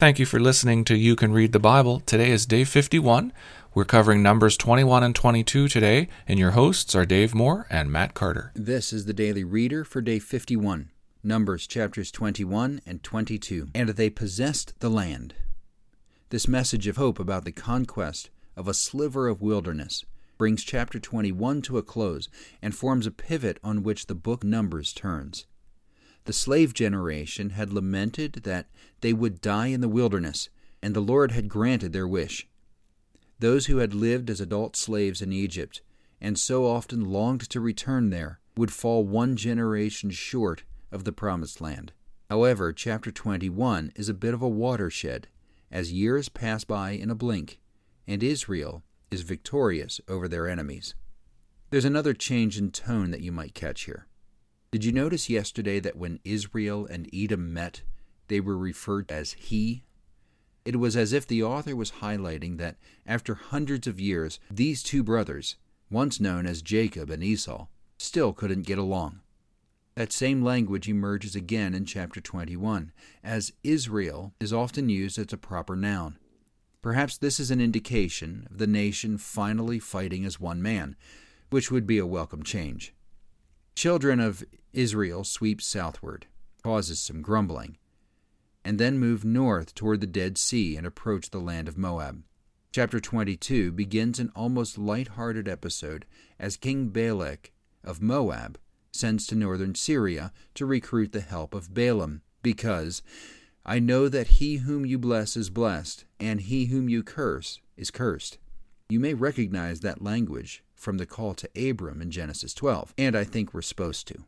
Thank you for listening to You Can Read the Bible. Today is day 51. We're covering Numbers 21 and 22 today, and your hosts are Dave Moore and Matt Carter. This is the Daily Reader for day 51, Numbers chapters 21 and 22. And they possessed the land. This message of hope about the conquest of a sliver of wilderness brings chapter 21 to a close and forms a pivot on which the book Numbers turns. The slave generation had lamented that they would die in the wilderness, and the Lord had granted their wish. Those who had lived as adult slaves in Egypt, and so often longed to return there, would fall one generation short of the Promised Land. However, chapter 21 is a bit of a watershed, as years pass by in a blink, and Israel is victorious over their enemies. There's another change in tone that you might catch here. Did you notice yesterday that when Israel and Edom met, they were referred as he? It was as if the author was highlighting that after hundreds of years, these two brothers, once known as Jacob and Esau, still couldn't get along. That same language emerges again in chapter 21, as Israel is often used as a proper noun. Perhaps this is an indication of the nation finally fighting as one man, which would be a welcome change. Children of Israel sweep southward, causes some grumbling, and then move north toward the Dead Sea and approach the land of Moab. Chapter 22 begins an almost light-hearted episode as King Balak of Moab sends to northern Syria to recruit the help of Balaam, because I know that he whom you bless is blessed, and he whom you curse is cursed. You may recognize that language from the call to Abram in Genesis 12, and I think we're supposed to. The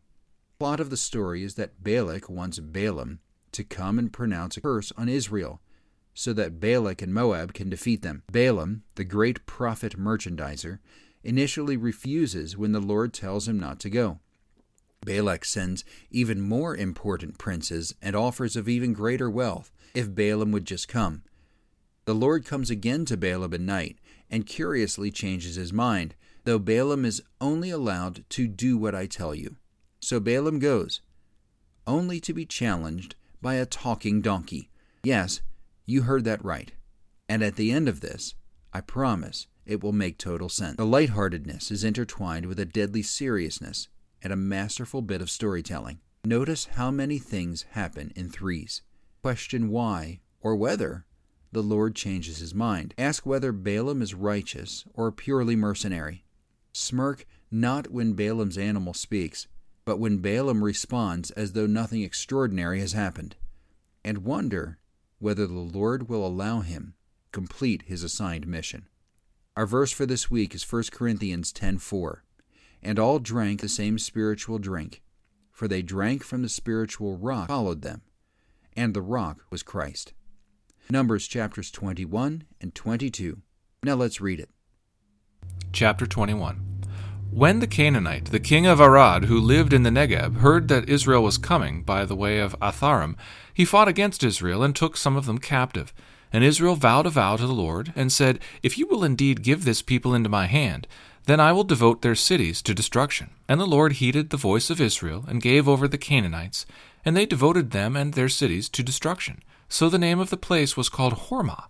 plot of the story is that Balak wants Balaam to come and pronounce a curse on Israel so that Balak and Moab can defeat them. Balaam, the great prophet merchandiser, initially refuses when the Lord tells him not to go. Balak sends even more important princes and offers of even greater wealth if Balaam would just come. The Lord comes again to Balaam at night and curiously changes his mind, though Balaam is only allowed to do what I tell you. So Balaam goes, only to be challenged by a talking donkey. Yes, you heard that right. And at the end of this, I promise it will make total sense. The lightheartedness is intertwined with a deadly seriousness and a masterful bit of storytelling. Notice how many things happen in threes. Question why or whether the Lord changes his mind. Ask whether Balaam is righteous or purely mercenary. Smirk not when Balaam's animal speaks, but when Balaam responds as though nothing extraordinary has happened. And wonder whether the Lord will allow him complete his assigned mission. Our verse for this week is 1 Corinthians 10:4. And all drank the same spiritual drink, for they drank from the spiritual rock followed them, and the rock was Christ. Numbers chapters 21 and 22. Now let's read it. Chapter 21 When the Canaanite, the king of Arad, who lived in the Negeb, heard that Israel was coming by the way of Atharim, he fought against Israel and took some of them captive. And Israel vowed a vow to the Lord, and said, If you will indeed give this people into my hand, then I will devote their cities to destruction. And the Lord heeded the voice of Israel, and gave over the Canaanites, and they devoted them and their cities to destruction. So the name of the place was called Hormah.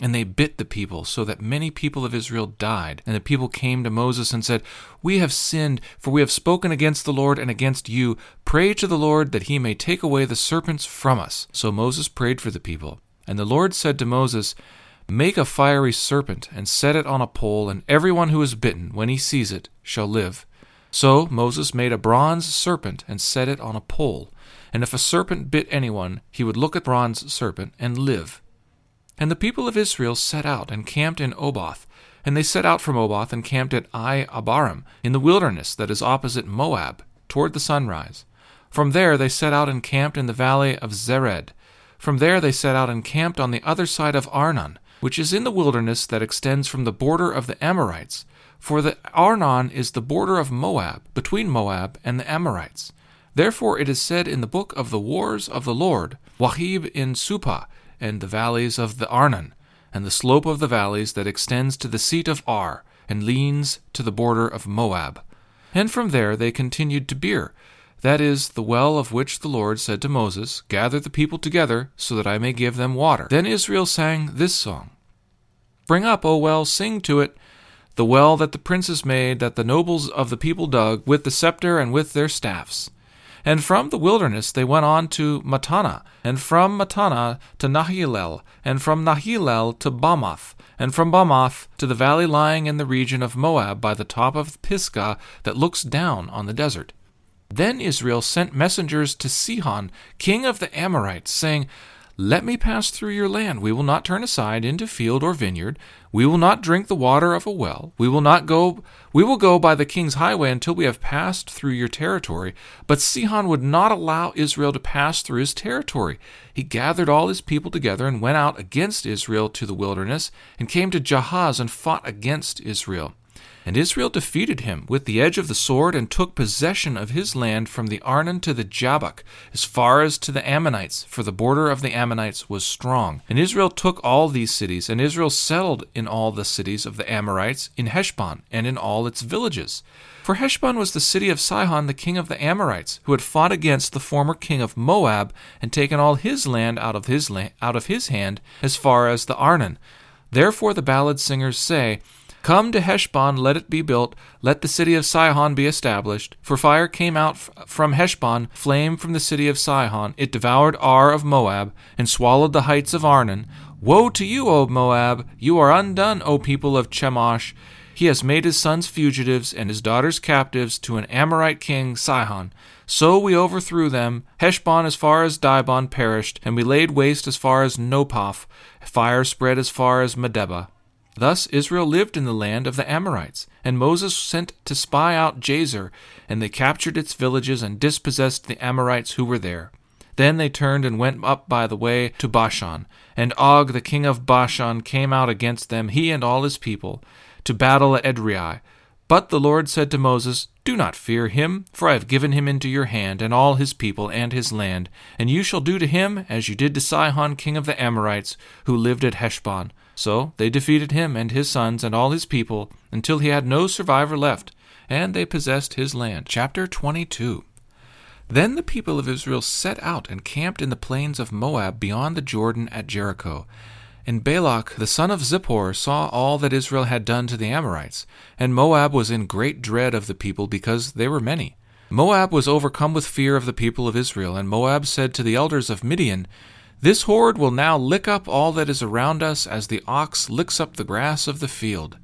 and they bit the people, so that many people of Israel died. And the people came to Moses and said, We have sinned, for we have spoken against the Lord and against you. Pray to the Lord that he may take away the serpents from us. So Moses prayed for the people. And the Lord said to Moses, Make a fiery serpent, and set it on a pole, and everyone who is bitten, when he sees it, shall live. So Moses made a bronze serpent, and set it on a pole. And if a serpent bit anyone, he would look at the bronze serpent and live. And the people of Israel set out and camped in Oboth. And they set out from Oboth and camped at Iye-abarim, in the wilderness that is opposite Moab, toward the sunrise. From there they set out and camped in the valley of Zered. From there they set out and camped on the other side of Arnon, which is in the wilderness that extends from the border of the Amorites. For the Arnon is the border of Moab, between Moab and the Amorites. Therefore it is said in the book of the wars of the Lord, Waheb in Suphah, and the valleys of the Arnon, and the slope of the valleys that extends to the seat of Ar, and leans to the border of Moab. And from there they continued to Beer, that is, the well of which the Lord said to Moses, Gather the people together, so that I may give them water. Then Israel sang this song Bring up, O well, sing to it, the well that the princes made, that the nobles of the people dug, with the scepter and with their staffs. And from the wilderness they went on to Mattanah, and from Mattanah to Nahaliel, and from Nahaliel to Bamoth, and from Bamoth to the valley lying in the region of Moab by the top of Pisgah that looks down on the desert. Then Israel sent messengers to Sihon, king of the Amorites, saying, let me pass through your land. We will not turn aside into field or vineyard. We will not drink the water of a well. We will not go we will go by the king's highway until we have passed through your territory. But Sihon would not allow Israel to pass through his territory. He gathered all his people together and went out against Israel to the wilderness and came to Jahaz and fought against Israel. And Israel defeated him with the edge of the sword and took possession of his land from the Arnon to the Jabbok, as far as to the Ammonites, for the border of the Ammonites was strong. And Israel took all these cities, and Israel settled in all the cities of the Amorites, in Heshbon, and in all its villages. For Heshbon was the city of Sihon, the king of the Amorites, who had fought against the former king of Moab, and taken all his land out of his, la- out of his hand, as far as the Arnon. Therefore the ballad singers say, Come to Heshbon, let it be built, let the city of Sihon be established. For fire came out from Heshbon, flame from the city of Sihon. It devoured Ar of Moab, and swallowed the heights of Arnon. Woe to you, O Moab! You are undone, O people of Chemosh! He has made his sons fugitives and his daughters captives to an Amorite king, Sihon. So we overthrew them. Heshbon as far as Dibon perished, and we laid waste as far as Nophah. Fire spread as far as Medeba. Thus Israel lived in the land of the Amorites, and Moses sent to spy out Jazer, and they captured its villages and dispossessed the Amorites who were there. Then they turned and went up by the way to Bashan, and Og the king of Bashan came out against them, he and all his people, to battle at Edrei. But the Lord said to Moses, Do not fear him, for I have given him into your hand, and all his people and his land, and you shall do to him as you did to Sihon king of the Amorites, who lived at Heshbon. So they defeated him and his sons and all his people until he had no survivor left, and they possessed his land. Chapter 22 Then the people of Israel set out and camped in the plains of Moab beyond the Jordan at Jericho. And Balak the son of Zippor saw all that Israel had done to the Amorites, and Moab was in great dread of the people because they were many. Moab was overcome with fear of the people of Israel, and Moab said to the elders of Midian, this horde will now lick up all that is around us as the ox licks up the grass of the field.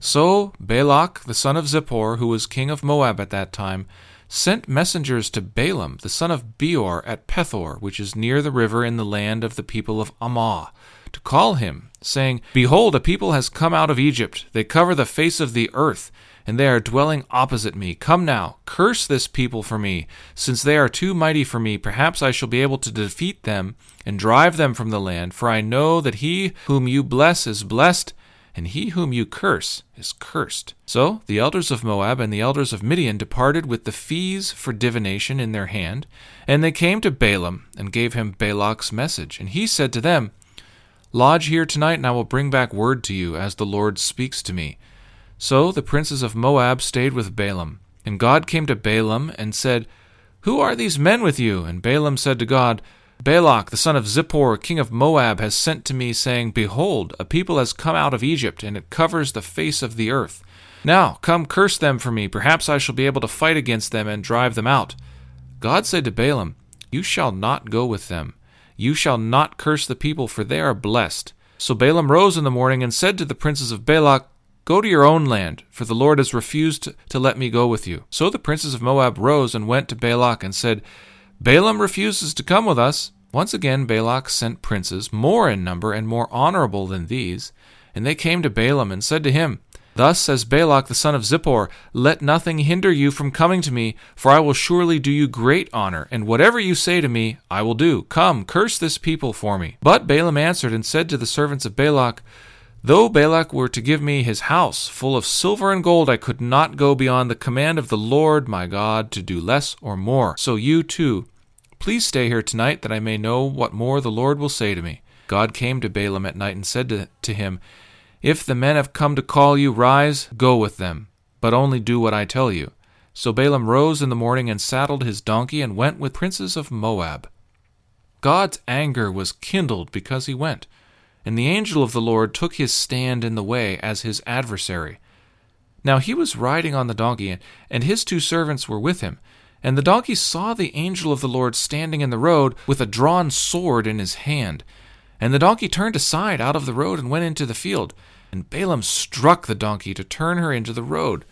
So Balak, the son of Zippor, who was king of Moab at that time, sent messengers to Balaam, the son of Beor, at Pethor, which is near the river in the land of the people of Amaw, to call him, saying, Behold, a people has come out of Egypt. They cover the face of the earth and they are dwelling opposite me. Come now, curse this people for me, since they are too mighty for me. Perhaps I shall be able to defeat them and drive them from the land, for I know that he whom you bless is blessed, and he whom you curse is cursed. So the elders of Moab and the elders of Midian departed with the fees for divination in their hand, and they came to Balaam and gave him Balak's message. And he said to them, Lodge here tonight, and I will bring back word to you, as the Lord speaks to me. So the princes of Moab stayed with Balaam. And God came to Balaam and said, Who are these men with you? And Balaam said to God, Balak, the son of Zippor, king of Moab, has sent to me, saying, Behold, a people has come out of Egypt, and it covers the face of the earth. Now, come curse them for me. Perhaps I shall be able to fight against them and drive them out. God said to Balaam, You shall not go with them. You shall not curse the people, for they are blessed. So Balaam rose in the morning and said to the princes of Balak, Go to your own land, for the Lord has refused to let me go with you. So the princes of Moab rose and went to Balak and said, Balaam refuses to come with us. Once again Balak sent princes, more in number and more honorable than these, and they came to Balaam and said to him, Thus says Balak the son of Zippor, Let nothing hinder you from coming to me, for I will surely do you great honor, and whatever you say to me, I will do. Come, curse this people for me. But Balaam answered and said to the servants of Balak, Though Balak were to give me his house full of silver and gold, I could not go beyond the command of the Lord my God to do less or more. So you too, please stay here tonight, that I may know what more the Lord will say to me. God came to Balaam at night and said to, to him, if the men have come to call you, rise, go with them, but only do what I tell you. So Balaam rose in the morning and saddled his donkey and went with princes of Moab. God's anger was kindled because he went, and the angel of the Lord took his stand in the way as his adversary. Now he was riding on the donkey, and his two servants were with him. And the donkey saw the angel of the Lord standing in the road with a drawn sword in his hand. And the donkey turned aside out of the road and went into the field. And Balaam struck the donkey to turn her into the road.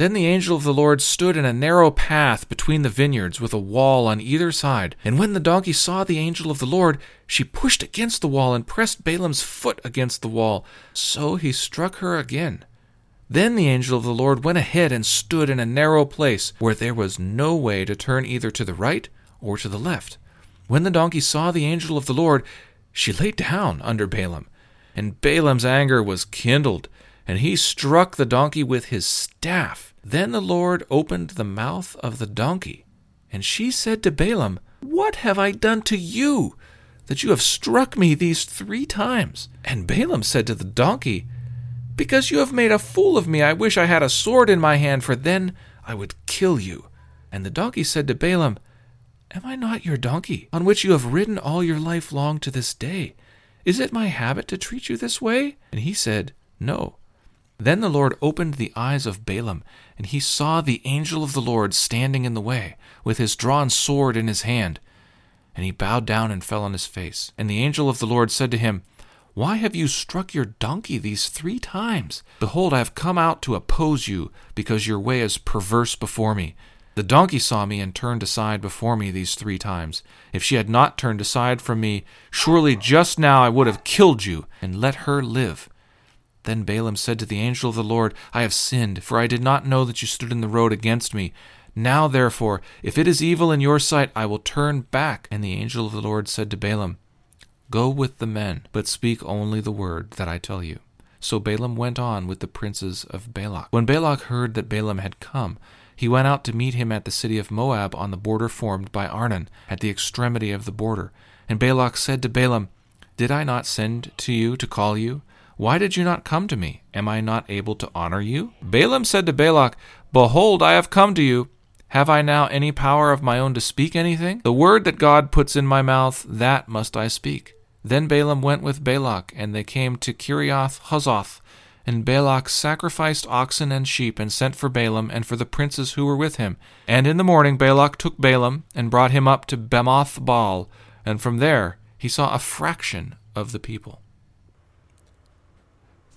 Then the angel of the Lord stood in a narrow path between the vineyards, with a wall on either side. And when the donkey saw the angel of the Lord, she pushed against the wall and pressed Balaam's foot against the wall. So he struck her again. Then the angel of the Lord went ahead and stood in a narrow place, where there was no way to turn either to the right or to the left. When the donkey saw the angel of the Lord, she lay down under Balaam. And Balaam's anger was kindled, and he struck the donkey with his staff. Then the Lord opened the mouth of the donkey, and she said to Balaam, What have I done to you, that you have struck me these three times? And Balaam said to the donkey, Because you have made a fool of me, I wish I had a sword in my hand, for then I would kill you. And the donkey said to Balaam, Am I not your donkey, on which you have ridden all your life long to this day? Is it my habit to treat you this way? And he said, No. Then the Lord opened the eyes of Balaam, and he saw the angel of the Lord standing in the way, with his drawn sword in his hand. And he bowed down and fell on his face. And the angel of the Lord said to him, Why have you struck your donkey these three times? Behold, I have come out to oppose you, because your way is perverse before me. The donkey saw me and turned aside before me these three times. If she had not turned aside from me, surely just now I would have killed you and let her live. Then Balaam said to the angel of the Lord, I have sinned, for I did not know that you stood in the road against me. Now, therefore, if it is evil in your sight, I will turn back. And the angel of the Lord said to Balaam, Go with the men, but speak only the word that I tell you. So Balaam went on with the princes of Balak. When Balak heard that Balaam had come, he went out to meet him at the city of Moab on the border formed by Arnon, at the extremity of the border. And Balak said to Balaam, Did I not send to you to call you? Why did you not come to me? Am I not able to honor you? Balaam said to Balak, Behold, I have come to you. Have I now any power of my own to speak anything? The word that God puts in my mouth, that must I speak. Then Balaam went with Balak, and they came to Kiriath Huzoth, and Balak sacrificed oxen and sheep, and sent for Balaam and for the princes who were with him. And in the morning Balak took Balaam, and brought him up to Bamoth Baal, and from there he saw a fraction of the people.